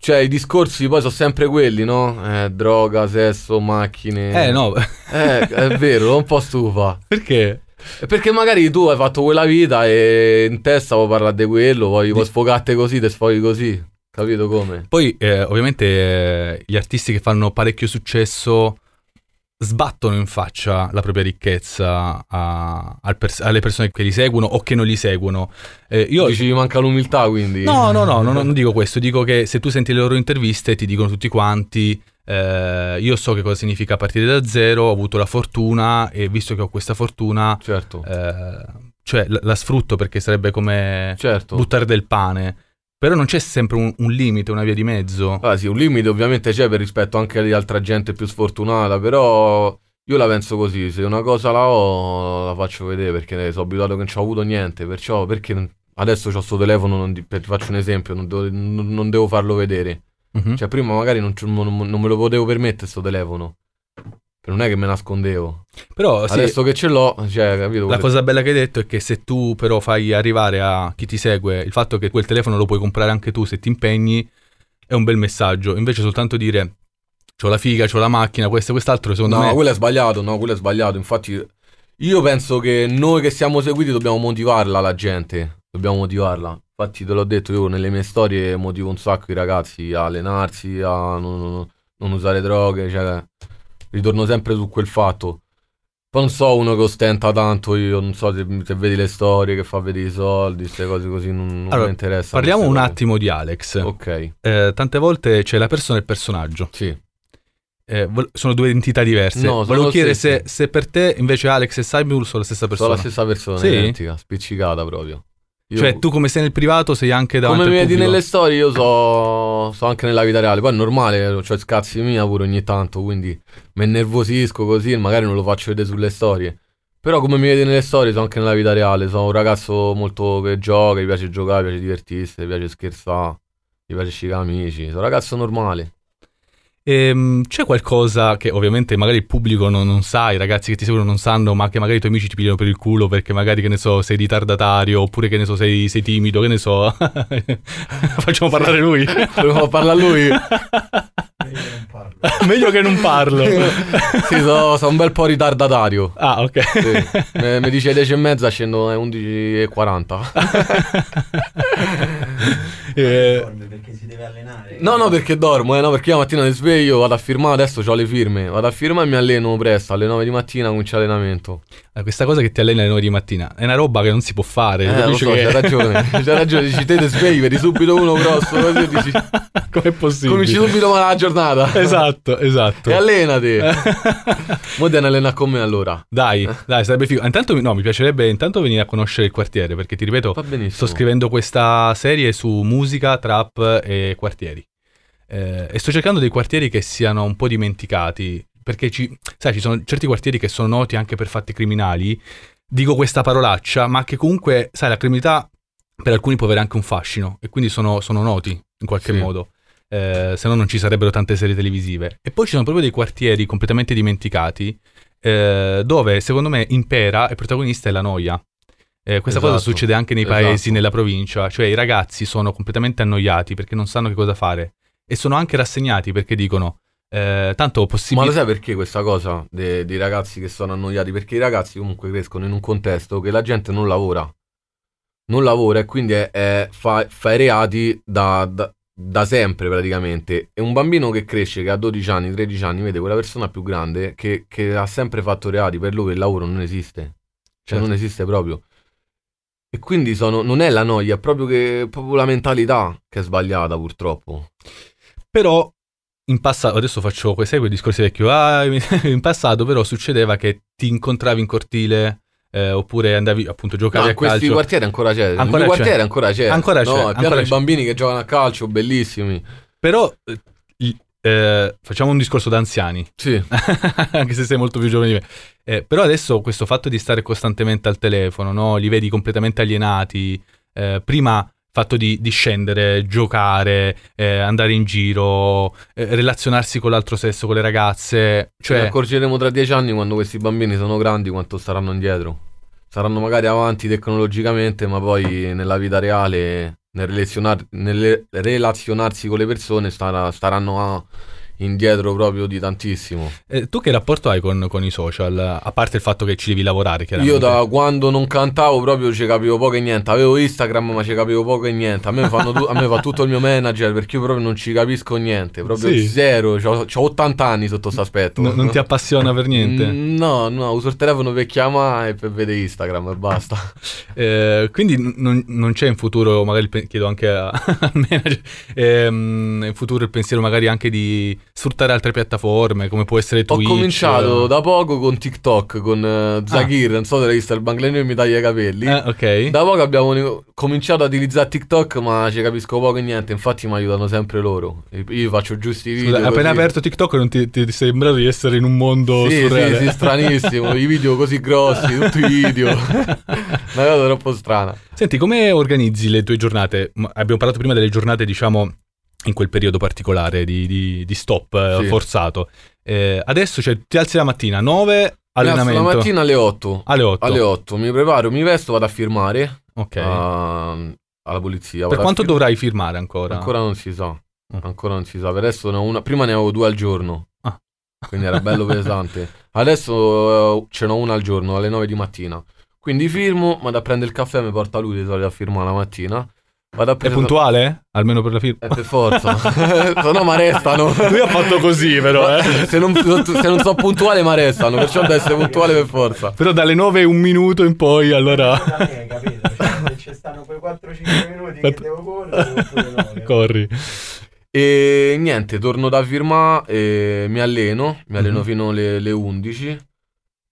cioè i discorsi poi sono sempre quelli, no? Eh, droga, sesso, macchine. Eh no, Eh, è vero, sono un po' stufa. perché? Perché magari tu hai fatto quella vita e in testa vuoi parlare di quello, poi vuoi Di- sfogarti così, te sfoghi così. Capito come? Poi eh, ovviamente eh, gli artisti che fanno parecchio successo sbattono in faccia la propria ricchezza a- al pers- alle persone che li seguono o che non li seguono. Eh, io Dici manca l'umiltà quindi. No, no, no, no, non dico questo, dico che se tu senti le loro interviste ti dicono tutti quanti, eh, io so che cosa significa partire da zero, ho avuto la fortuna e visto che ho questa fortuna, Certo, eh, cioè la, la sfrutto perché sarebbe come certo. buttare del pane, però non c'è sempre un, un limite, una via di mezzo. Ah, sì, un limite ovviamente c'è per rispetto anche di altra gente più sfortunata, però io la penso così, se una cosa la ho la faccio vedere perché sono abituato che non ci ho avuto niente, perciò perché adesso ho sto telefono, non per- ti faccio un esempio, non devo, non- non devo farlo vedere. Mhm. Cioè prima magari non, non- non me lo potevo permettere sto telefono, non è che me nascondevo. Però sì, Adesso che ce l'ho, cioè, capito? la cosa bella che hai detto è che se tu però fai arrivare a chi ti segue il fatto che quel telefono lo puoi comprare anche tu se ti impegni, è un bel messaggio. Invece soltanto dire c'ho la figa, c'ho la macchina, questo e quest'altro, secondo No, me... quello è sbagliato, no, quello è sbagliato. Infatti, io penso che noi che siamo seguiti dobbiamo motivarla la gente. Dobbiamo motivarla. Infatti, te l'ho detto, io nelle mie storie motivo un sacco i ragazzi a allenarsi, a non, non- non usare droghe, cioè, ritorno sempre su quel fatto. Poi non so uno che ostenta tanto, io non so se, se vedi le storie, che fa vedere i soldi, queste cose così, non, non Allora, mi interessa. Parliamo un queste attimo di Alex. cose. Ok, Eh, tante volte c'è la persona e il personaggio. sì. Eh, sono due entità diverse. No, sono Volevo chiedere se, se per te invece Alex e Cyber sono la stessa Sono persona. la stessa persona, Sì? identica, spiccicata proprio. Io- Cioè tu come sei nel privato sei anche davanti Come mi vedi nelle storie, io so, so anche nella vita reale. Poi è normale, ho scazzi mia pure ogni tanto, quindi mi innervosisco così magari non lo faccio vedere sulle storie. Però come mi vedi nelle storie, so anche nella vita reale. Sono un ragazzo molto che gioca, gli piace giocare, gli piace divertirsi, gli piace scherzare. gli piace uscire amici, sono un ragazzo normale. Ehm, c'è qualcosa che ovviamente magari il pubblico non, non sa, i ragazzi che ti seguono non sanno, ma che magari i tuoi amici ti pigliano per il culo perché magari, che ne so, sei ritardatario oppure che ne so, sei, sei timido, che ne so. Facciamo parlare lui. Volevo parlare lui. Meglio che non parlo. sì, sono so un bel po' ritardatario. ah, ok. Sì. Mi mi dice 10 e mezza, scendo alle 11 e 40. Eh, Dorme perché si deve allenare. No, no, perché dormo, eh, no, perché io la mattina mi sveglio, vado a firmare, adesso ho le firme, vado a firmare e mi alleno presto, alle 9 di mattina comincio l'allenamento. Eh, questa cosa che ti allena alle 9 di mattina è una roba che non si può fare. Eh, lo so, che- c'hai ragione, c'hai ragione, dici te ti svegli, vedi subito uno grosso, così dici, Com'è possibile? cominci subito male la giornata. Esatto, esatto. E allenati. Mo devi allenare con me allora. Dai, dai, sarebbe figo. Intanto, no, mi piacerebbe intanto venire a conoscere il quartiere, perché ti ripeto, sto scrivendo questa serie su musica, trap e quartieri. Eh, e sto cercando dei quartieri che siano un po' dimenticati, perché ci, sai, ci sono certi quartieri che sono noti anche per fatti criminali. Dico questa parolaccia, ma che comunque, sai, la criminalità per alcuni può avere anche un fascino, e quindi sono, sono noti in qualche Sì. modo. Eh, se no non ci sarebbero tante serie televisive. E poi ci sono proprio dei quartieri completamente dimenticati eh, dove secondo me impera il protagonista è la noia. Eh, questa cosa Esatto, succede anche nei esatto. paesi, nella provincia, cioè i ragazzi sono completamente annoiati perché non sanno che cosa fare e sono anche rassegnati perché dicono eh, tanto Ma possibile... lo sai perché questa cosa de- dei ragazzi che sono annoiati? Perché i ragazzi comunque crescono in un contesto che la gente non lavora. Non lavora e quindi è- è- fa, fa i reati da, da- da sempre praticamente. E un bambino che cresce, che ha 12 anni, 13 anni, vede quella persona più grande che, che ha sempre fatto reati, per lui il lavoro non esiste. Cioè Certo. non esiste proprio. E quindi sono, non è la noia, è proprio, che, proprio la mentalità che è sbagliata purtroppo. Però in passato, adesso faccio quei, sai, quei discorsi vecchio, ah, in passato però succedeva che ti incontravi in cortile eh, oppure andavi appunto a giocare No, a questi calcio. quartieri ancora c'è. Ancora c'è. quartiere ancora c'è. Ancora no, c'è, pieno ancora c'è. bambini che giocano a calcio, bellissimi. Però eh, il- eh, facciamo un discorso da anziani, Sì, anche se sei molto più giovane di me. Eh, però adesso questo fatto di stare costantemente al telefono, no? li vedi completamente alienati. eh, prima fatto di, di scendere, giocare, eh, andare in giro, eh, relazionarsi con l'altro sesso, con le ragazze. Cioè, accorgeremo tra dieci anni quando questi bambini sono grandi quanto staranno indietro. Saranno magari avanti tecnologicamente, ma poi nella vita reale, nel, relazionar- nel relazionarsi con le persone, starà- staranno a- indietro proprio di tantissimo. eh, tu che rapporto hai con, con i social? A parte il fatto che ci devi lavorare, chiaramente. Io da quando non cantavo proprio ci capivo poco e niente. Avevo Instagram, ma ci capivo poco e niente. A me, tu- a me fa tutto il mio manager perché io proprio non ci capisco niente. Proprio Sì. zero. C'ho, c'ho 80 anni sotto questo aspetto. No- non ti appassiona per niente? Mm, No, no, uso il telefono per chiamare e per vedere Instagram e basta. Eh, quindi non, non c'è in futuro, magari chiedo anche a- al manager, ehm, in futuro il pensiero magari anche di sfruttare altre piattaforme come può essere Ho Twitch. cominciato da poco con TikTok, con eh, Zakir. Non so se l'hai visto, il bangladese che mi taglia i capelli. Eh, ok. Da poco abbiamo cominciato ad utilizzare TikTok, ma ci capisco poco e niente. Infatti, mi aiutano sempre loro. Io faccio giusti video. Scusa, appena così. aperto TikTok non ti, ti, ti è sembrato di essere in un mondo Sì, surreale? sì, sì, stranissimo. I video così grossi, tutti i video. Una cosa troppo strana. Senti, come organizzi le tue giornate? Abbiamo parlato prima delle giornate, diciamo, in quel periodo particolare di, di- di stop eh, Sì. forzato. Eh, adesso cioè, ti alzi la mattina, 9, allenamento. La mattina alle 8. alle 8. Alle 8 mi preparo, mi vesto, vado a firmare Ok. a- alla polizia. per quanto fir- dovrai firmare ancora? Ancora non si sa. Mm. Ancora non si sa. Per adesso ne ho una. Prima ne avevo due al giorno. Ah. Quindi era bello pesante. Adesso eh, ce n'ho una al giorno, alle 9 di mattina. Quindi firmo, vado a prendere il caffè, mi porta lui di solito a firmare la mattina. Vado a È puntuale? Almeno per la firma? Eh, per forza. Se no mi arrestano. Lui ha fatto così, però, eh. se, non, se non so puntuale mi arrestano, perciò devo essere puntuale per forza. Però dalle 9 e un minuto in poi, allora me, capito? Cioè, se ci stanno quei 4-5 minuti che Quanto- devo correre, no. capito? corri. E niente, torno da firmare, e mi alleno, mi alleno Mhm. fino alle, alle 11.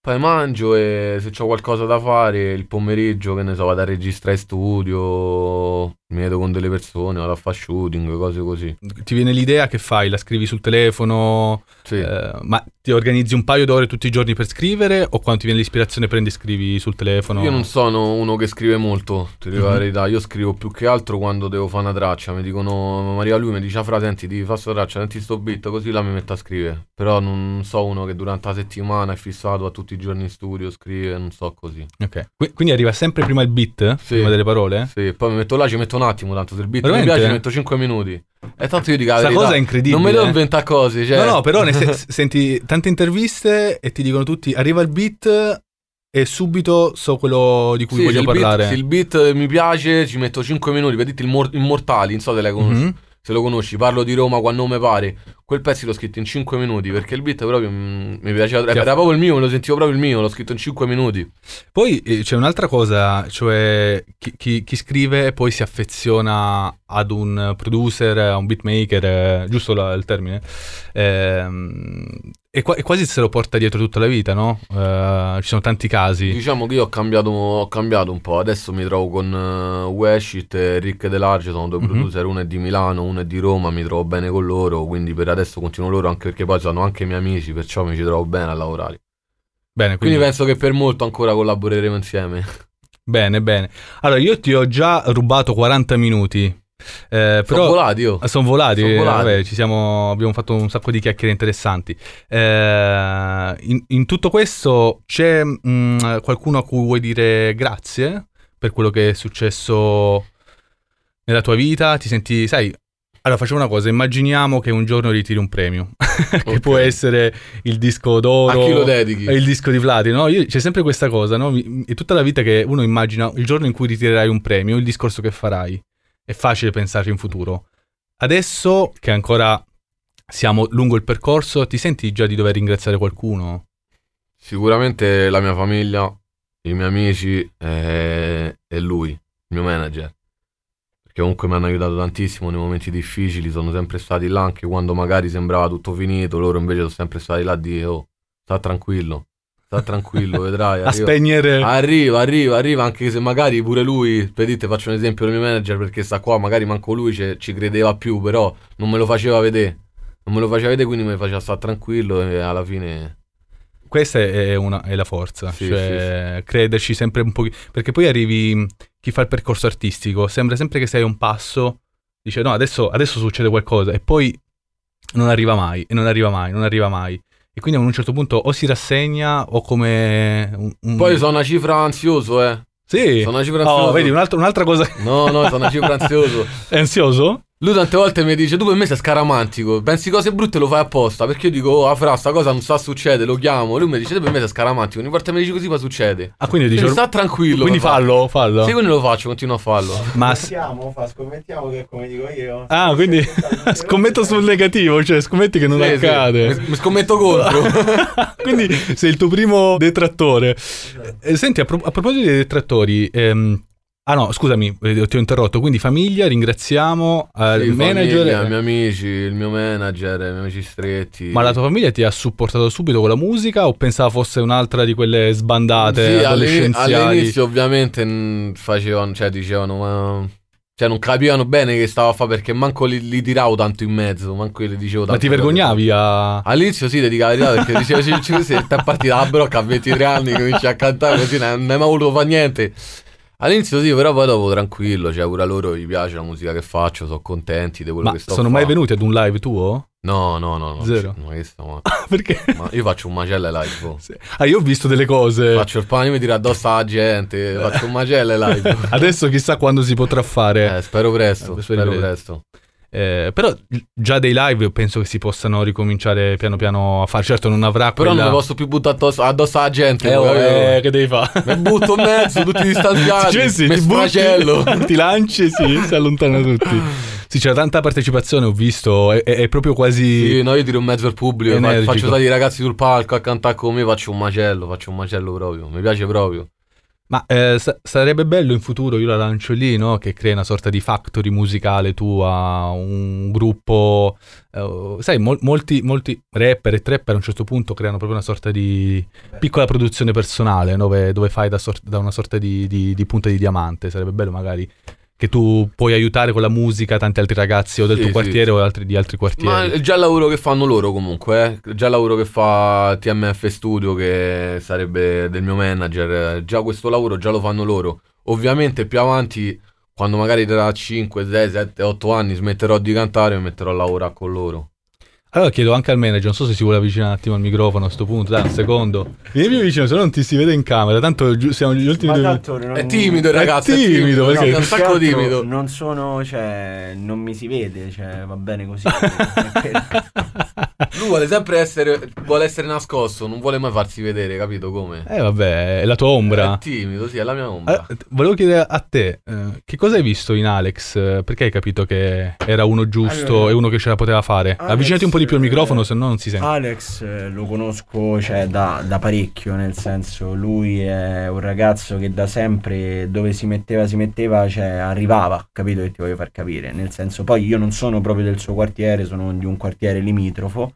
Poi mangio e se ho qualcosa da fare il pomeriggio, che ne so, vado a registrare in studio, mi vedo con delle persone, vado a fare shooting, cose così. Ti viene l'idea che fai? La scrivi sul telefono? Sì. Eh, ma ti organizzi un paio d'ore tutti i giorni per scrivere o quando ti viene l'ispirazione prendi e scrivi sul telefono? Io non sono uno che scrive molto, ti dico la Mhm. verità. Io scrivo più che altro quando devo fare una traccia. Mi dicono, Maria lui mi dice, fra, senti, devi fare sta traccia, senti sto beat, così la mi metto a scrivere. Però non so uno che durante la settimana è fissato a tutti i giorni in studio, scrive, non so così. Ok. Qui- Quindi arriva sempre prima il beat? Sì. Prima delle parole? Sì, poi mi metto là, ci metto un attimo, tanto se il beat mi Veramente? piace ci metto 5 minuti. E tanto io dico la verità, cosa è incredibile. Non mi devo eh. inventare cose, cioè... No, no, però ne se- senti tante interviste e ti dicono tutti arriva il beat e subito so quello di cui Sì, voglio il beat- parlare. se il beat mi piace, ci metto 5 minuti. Vedete il Mor- Immortali, non so se, conosci- Mhm. Se lo conosci. Parlo di Roma quando mi pare. Quel pezzo l'ho scritto in 5 minuti perché il beat proprio mm, mi piaceva. Era proprio il mio, me lo sentivo proprio il mio. L'ho scritto in 5 minuti. Poi eh, c'è un'altra cosa, cioè chi, chi- chi scrive poi si affeziona ad un producer, a un beatmaker, eh, giusto la- il termine? Ehm, e, qua- e quasi se lo porta dietro tutta la vita, no? Eh, ci sono tanti casi. Diciamo che io ho cambiato, ho cambiato un po'. Adesso mi trovo con uh, Weshit e Rick Delarge. Sono due Mhm. producer, uno è di Milano, uno è di Roma. Mi trovo bene con loro. Quindi per adesso continuo loro anche perché poi sono anche miei amici. Perciò mi ci trovo bene a lavorare. Bene, Quindi quindi, penso che per molto ancora collaboreremo insieme. bene, bene. Allora, io ti ho già rubato 40 minuti, eh, Sono volati io. Ah, Sono volati, Sono eh, volati. vabbè, ci siamo, abbiamo fatto un sacco di chiacchiere interessanti. Eh, in, in tutto questo c'è mm, qualcuno a cui vuoi dire grazie per quello che è successo nella tua vita? Ti senti, sai, allora facciamo una cosa, immaginiamo che un giorno ritiri un premio, che Ok. può essere il disco d'oro. A chi lo dedichi? il disco di platino, no? Io- c'è sempre questa cosa, no? È tutta la vita che uno immagina il giorno in cui ritirerai un premio, il discorso che farai. È facile pensare in futuro. Adesso che ancora siamo lungo il percorso, ti senti già di dover ringraziare qualcuno? Sicuramente la mia famiglia, i miei amici e, e lui, il mio manager. Perché comunque mi hanno aiutato tantissimo nei momenti difficili, sono sempre stati là anche quando magari sembrava tutto finito, loro invece sono sempre stati là a dire oh, sta tranquillo, sta tranquillo, vedrai. A arriva- spegnere... Arriva, arriva, arriva, anche se magari pure lui, vedete, faccio un esempio del mio manager perché sta qua, magari manco lui ci, credeva più, però non me lo faceva vedere. Non me lo faceva vedere, quindi mi faceva stare tranquillo e alla fine... Questa è, una- è la forza, Sì, cioè crederci sempre un po'. Perché poi arrivi, chi fa il percorso artistico, sembra sempre che sei a un passo, dice no, adesso, adesso succede qualcosa e poi non arriva mai, e non arriva mai, non arriva mai. E quindi a un certo punto o si rassegna o come... Un, un- Poi sono una cifra ansioso, eh. Sì, Sono una cifra oh, ansioso. vedi, un'altra, un'altra cosa... No, no, sono una cifra ansioso. È ansioso? Lui tante volte mi dice, tu per me sei scaramantico, pensi cose brutte e lo fai apposta, perché io dico, oh, ah, fra, sta cosa non sta succede, lo chiamo. Lui mi dice, tu per me sei scaramantico, ogni volta che mi dici così poi succede. Ah, quindi dice... Sta tranquillo. Quindi fallo, fallo. Sì, quindi lo faccio, continuo a farlo. Ma Scommettiamo, fa, scommettiamo che è come dico io. Ah, quindi scommetto sul negativo, cioè scommetti che non Sì, sì, accade. mi- mi scommetto contro. Quindi sei il tuo primo detrattore. Eh, senti, a, pro- a proposito dei detrattori, ehm, ah no, scusami, eh, ti ho interrotto. Quindi famiglia, ringraziamo eh, Sì, il manager. famiglia, i miei amici, il mio manager, i miei amici stretti. Ma la tua famiglia ti ha supportato subito con la musica o pensava fosse un'altra di quelle sbandate Sì, adolescenziali? all'inizio ovviamente facevano, cioè dicevano, ma... Cioè non capivano bene che stavo a fare perché manco li, li tiravo tanto in mezzo, manco li dicevo tanto. Ma ti vergognavi a... All'inizio sì, ti dico la verità, perché dicevo, ci, ci, sì, è partita la brocca a 23 anni, cominci a cantare così, non non hai mai voluto fare niente. All'inizio sì, però poi dopo tranquillo, cioè pure a loro gli piace la musica che faccio, sono contenti di quello Ma che sto sono mai venuti ad un live tuo? No, no, no, no. Zero. Ma che sta, ma- Perché? ma io faccio un macello live. oh. Sì. Ah, io ho visto delle cose. Faccio il pane, mi tiro addosso alla gente, faccio un macello live. Adesso chissà quando si potrà fare. Eh, spero presto, Eh, spero spero presto. Eh, però già dei live penso che si possano ricominciare piano piano a fare. Certo, non avrà Però quella... non mi posso più buttare addosso, addosso alla gente. Eh, oh, eh, che devi fare? Mi butto in mezzo, tutti distanziati. Ci pensi, mi ti butti, ti lanci e sì, si allontana tutti. Sì, c'era tanta partecipazione, ho visto, è, è- è proprio quasi... Sì, no, io tiro in mezzo al pubblico, Energico. faccio stare i ragazzi sul palco a cantare con me, faccio un macello, faccio un macello proprio, mi piace proprio. Ma eh, sa- sarebbe bello in futuro, io la lancio lì, no? Che crei una sorta di factory musicale tu a un gruppo. eh, sai, mol- molti, molti rapper e trapper a un certo punto creano proprio una sorta di piccola produzione personale dove, dove fai da, sor- da una sorta di, di- di punta di diamante. Sarebbe bello magari che tu puoi aiutare con la musica tanti altri ragazzi o del Sì, tuo sì, quartiere sì. o altri, di altri Ma quartieri. è già il lavoro che fanno loro comunque, eh. già il lavoro che fa TMF Studio che sarebbe del mio manager, già questo lavoro già lo fanno loro. Ovviamente più avanti, quando magari tra 5, 6, 7, 8 anni smetterò di cantare, mi metterò a lavorare con loro. Allora chiedo anche al manager, non so se si vuole avvicinare un attimo al microfono a sto punto, dai un secondo. Vieni più vicino, se no non ti si vede in camera, tanto giu- siamo gli ultimi Ma due tanto non- È timido il È ragazzo, è timido, timido, perché- è un sacco timido. Non sono, cioè, non mi si vede, cioè, va bene così. Lui vuole sempre essere, vuole essere nascosto, non vuole mai farsi vedere, capito come? Eh vabbè, è la tua ombra. È timido, sì, è la mia ombra. Eh, volevo chiedere a te, eh, che cosa hai visto in Alex? Eh, Perché hai capito che era uno giusto Allora, e uno che ce la poteva fare? Alex, Avvicinati un po' di più al microfono, se no non si sente. Alex eh, lo conosco cioè, da, da parecchio, nel senso lui è un ragazzo che da sempre dove si metteva si metteva, cioè arrivava, capito che ti voglio far capire? Nel senso poi io non sono proprio del suo quartiere, sono di un quartiere limitrofo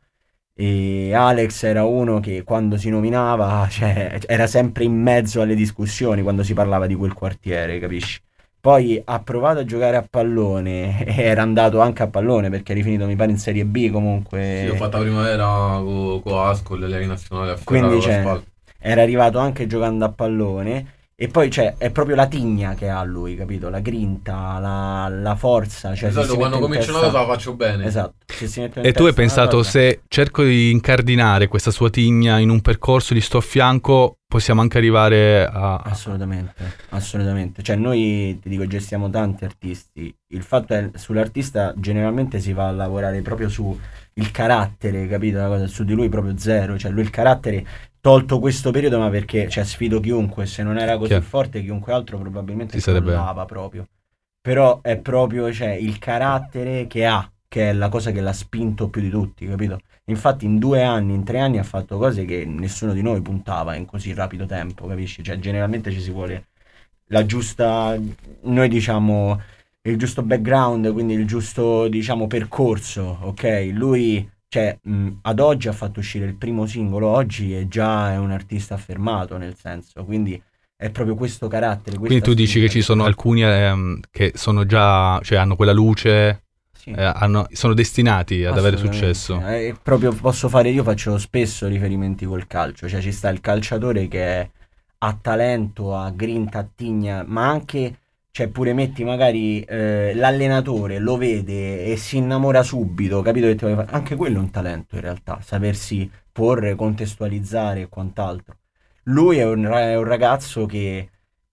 e Alex era uno che quando si nominava cioè, era sempre in mezzo alle discussioni quando si parlava di quel quartiere, capisci? Poi ha provato a giocare a pallone e era andato anche a pallone perché è rifinito mi pare in Serie B comunque. Sì, ho fatto la primavera con co Ascol, le nazionali a Quindi c'è- era arrivato anche giocando a pallone e poi c'è è proprio la tigna che ha lui, capito? La grinta, la, la forza, cioè si quando comincio una cosa la faccio bene. Esatto, se si mette in E tu hai pensato, cosa- se cerco di incardinare questa sua tigna in un percorso, gli sto a fianco, possiamo anche arrivare a... Assolutamente, assolutamente. Cioè noi, ti dico, gestiamo tanti artisti. Il fatto è, sull'artista generalmente si va a lavorare proprio su il carattere, capito? La cosa, su di lui proprio zero. Cioè lui il carattere, tolto questo periodo, ma perché, cioè sfido chiunque, se non era così Chiaro. forte chiunque altro probabilmente Si sarebbe- crollava proprio. Però è proprio, cioè, il carattere che ha, che è la cosa che l'ha spinto più di tutti, capito? Infatti in due anni, in tre anni ha fatto cose che nessuno di noi puntava in così rapido tempo, capisci? Cioè generalmente ci si vuole la giusta, noi diciamo il giusto background, quindi il giusto diciamo percorso, ok? Lui, cioè mh, ad oggi ha fatto uscire il primo singolo, oggi è già è un artista affermato nel senso, quindi è proprio questo carattere. Quindi tu dici che ci sono alcuni ehm, che sono già, cioè hanno quella luce, Sì. eh, hanno- sono destinati ad avere successo. Eh, proprio posso fare, io faccio spesso riferimenti col calcio, cioè ci sta il calciatore che ha talento, ha grinta, tigna, ma anche, cioè pure metti magari eh, l'allenatore lo vede e si innamora subito, capito che? Anche quello è un talento in realtà, sapersi porre, contestualizzare e quant'altro. Lui è un, è un ragazzo che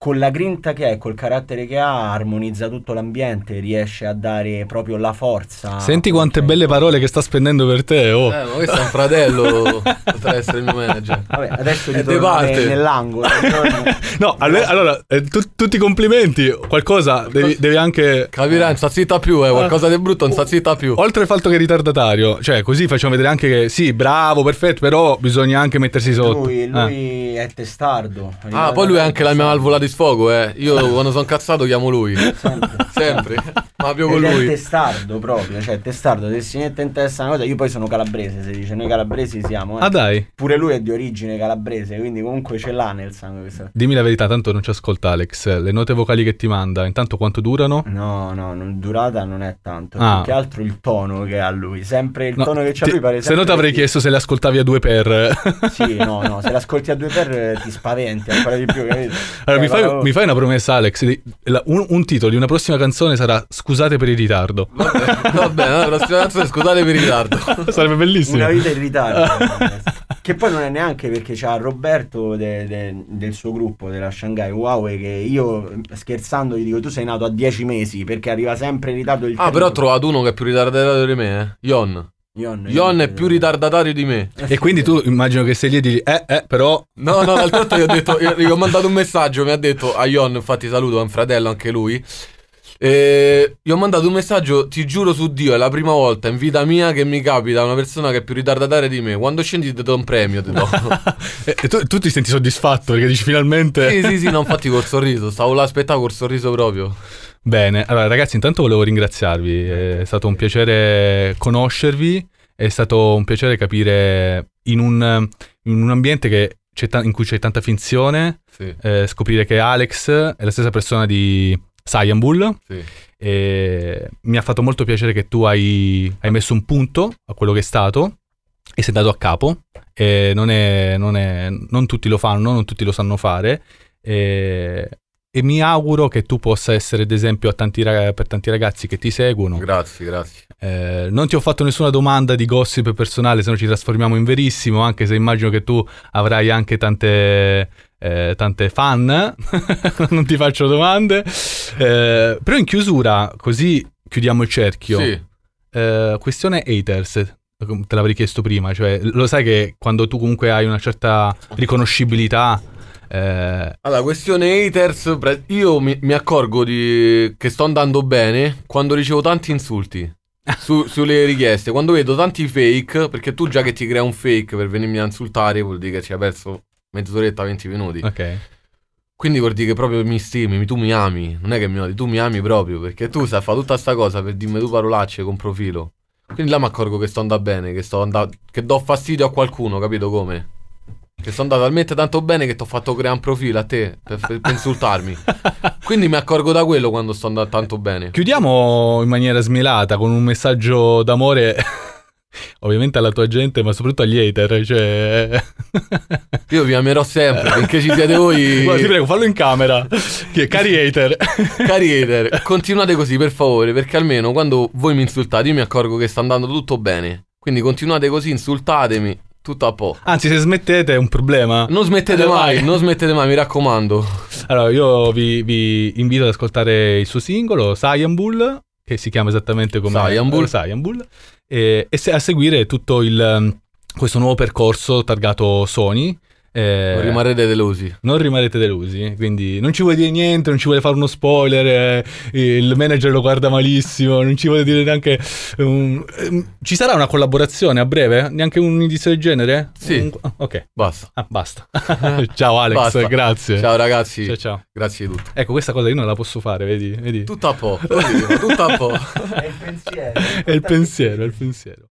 con la grinta che ha e col carattere che ha armonizza tutto l'ambiente, riesce a dare proprio la forza. Senti quante Cioè, belle parole che sta spendendo per te, oh. Eh, ma questo è un fratello, potrà essere il mio manager. Vabbè, adesso È ritorno parte. ne- nell'angolo. No, alle- allora, eh, tu- tutti i complimenti, qualcosa devi, devi anche... Capirai, non sta zitta più, eh, qualcosa di brutto non sta zitta più. Oltre al fatto che è ritardatario, cioè così facciamo vedere anche che sì, bravo, perfetto, però bisogna anche mettersi sotto. Lui, Eh. lui è testardo. Ah, poi lui è anche la mia valvola di sfogo, eh. Io quando sono cazzato chiamo lui. Sempre. Sempre. Ma più con Ed è lui. testardo proprio, cioè testardo, se si mette in testa una cosa, io poi sono calabrese, si dice, noi calabresi siamo, eh. Ah dai, pure lui è di origine calabrese, quindi comunque ce l'ha nel sangue questa dimmi la verità, tanto non ci ascolta Alex. Le note vocali che ti manda, intanto quanto durano? No, no, non- durata non è tanto, Ah. più che altro il tono che ha lui, sempre il No, tono che c'ha ti- lui pare se no ti avrei chiesto se le ascoltavi a due per... Sì, no, no, se l'ascolti a due per eh, ti spaventi ancora di più, capito? Allora, mi Eh, fai, mi fai una promessa, Alex? di- la- un, un titolo di una prossima canzone sarà Scusate per il ritardo. Vabbè, va bene, la prossima canzone scusate per il ritardo. Sarebbe bellissimo. Una vita in ritardo. che poi non è neanche perché c'ha Roberto de- de- del suo gruppo della Shanghai Huawei che io scherzando gli dico tu sei nato a 10 mesi perché arriva sempre in ritardo il Ah, però ho trovato uno che è più ritardatario di me, eh. Yon. Ion, Yon è più ritardatario di me. E quindi tu immagino che sei lì e dici, eh, eh, però... No, no, l'altro volta gli ho detto, gli ho mandato un messaggio, mi ha detto a Ion, infatti saluto, è un fratello anche lui. E gli ho mandato un messaggio, ti giuro su Dio, è la prima volta in vita mia che mi capita una persona che è più ritardataria di me. Quando scendi ti do un premio, ti do. E, e tu, tu ti senti soddisfatto perché dici finalmente... sì, sì, sì, no, infatti col sorriso, stavo là aspettavo col sorriso proprio. Bene, allora ragazzi intanto volevo ringraziarvi, è stato un piacere conoscervi, è stato un piacere capire in un, in un ambiente che c'è ta- in cui c'è tanta finzione, Sì, eh, scoprire che Alex è la stessa persona di Cyanbull sì. e mi ha fatto molto piacere che tu hai, hai messo un punto a quello che è stato e sei dato a capo. Non, è, non, è- non tutti lo fanno, non tutti lo sanno fare. E, e mi auguro che tu possa essere d'esempio a tanti raga- per tanti ragazzi che ti seguono. Grazie, grazie. Eh, non ti ho fatto nessuna domanda di gossip personale, se no ci trasformiamo in verissimo, anche se immagino che tu avrai anche tante, eh, tante fan. non ti faccio domande. Eh, però in chiusura, così chiudiamo il cerchio. Sì. Eh, questione haters. Te l'avrei chiesto prima, cioè lo sai che quando tu comunque hai una certa riconoscibilità, eh, Allora, questione haters, io mi, mi accorgo di, che sto andando bene quando ricevo tanti insulti su- sulle richieste, quando vedo tanti fake, perché tu già che ti crea un fake per venirmi a insultare vuol dire che ci hai perso mezz'oretta, 20 minuti. ok. Quindi vuol dire che proprio mi stimi, tu mi ami, non è che mi odi, tu mi ami proprio, perché tu sai fare tutta sta cosa per dirmi due parolacce con profilo. Quindi là mi accorgo che sto andando bene, che sto andando, che do fastidio a qualcuno, capito come? Che sto andato talmente tanto bene che ti ho fatto creare un profilo a te per, per- per insultarmi. Quindi mi accorgo da quello quando sto andando tanto bene. Chiudiamo in maniera smelata con un messaggio d'amore, ovviamente alla tua gente, ma soprattutto agli hater. Cioè... Io vi amerò sempre, finché ci siete voi. Guarda, ti prego, fallo in camera. Cari hater. Cari hater, continuate così per favore, perché almeno quando voi mi insultate io mi accorgo che sta andando tutto bene. Quindi continuate così, insultatemi, tutto a po'. Anzi, se smettete è un problema. Non smettete Eh, mai, vai. non smettete mai, mi raccomando. Allora, io vi, vi invito ad ascoltare il suo singolo, Bull, che si chiama esattamente come Cyan Bull. eh, e, e se- a seguire tutto il, questo nuovo percorso targato Sony. Eh, Non rimarrete delusi. non rimarrete delusi, quindi non ci vuole dire niente, non ci vuole fare uno spoiler, eh, il manager lo guarda malissimo, non ci vuole dire neanche... un- ehm, ci sarà una collaborazione a breve? Neanche un indizio del genere? Sì. Un- ok, Basta. Ah, basta. ciao Alex, Basta. grazie. Ciao ragazzi, ciao. ciao. grazie di tutto. Ecco, questa cosa io non la posso fare, vedi? vedi? Tutto a po', tutto a po'. È il pensiero. È il pensiero, è il pensiero.